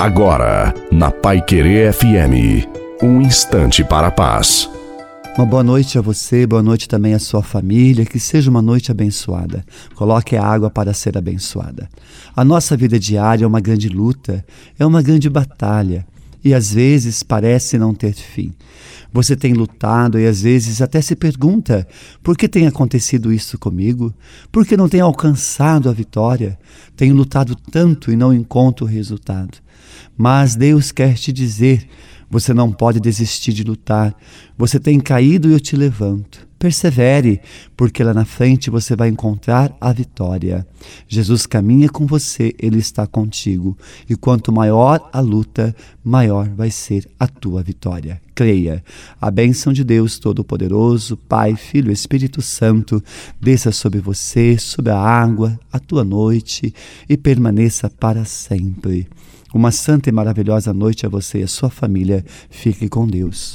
Agora, na Pai Querer FM, um instante para a paz. Uma boa noite a você, boa noite também à sua família, que seja uma noite abençoada. Coloque a água para ser abençoada. A nossa vida diária é uma grande luta, é uma grande batalha e às vezes parece não ter fim. Você tem lutado e às vezes até se pergunta: por que tem acontecido isso comigo? Por que não tenho alcançado a vitória? Tenho lutado tanto e não encontro o resultado. Mas Deus quer te dizer: você não pode desistir de lutar. Você tem caído e eu te levanto. Persevere, porque lá na frente você vai encontrar a vitória. Jesus caminha com você, ele está contigo. E quanto maior a luta, maior vai ser a tua vitória. Creia. A bênção de Deus Todo-Poderoso, Pai, Filho, Espírito Santo, desça sobre você, sobre a água, a tua noite e permaneça para sempre. Uma santa e maravilhosa noite a você e a sua família. Fique com Deus.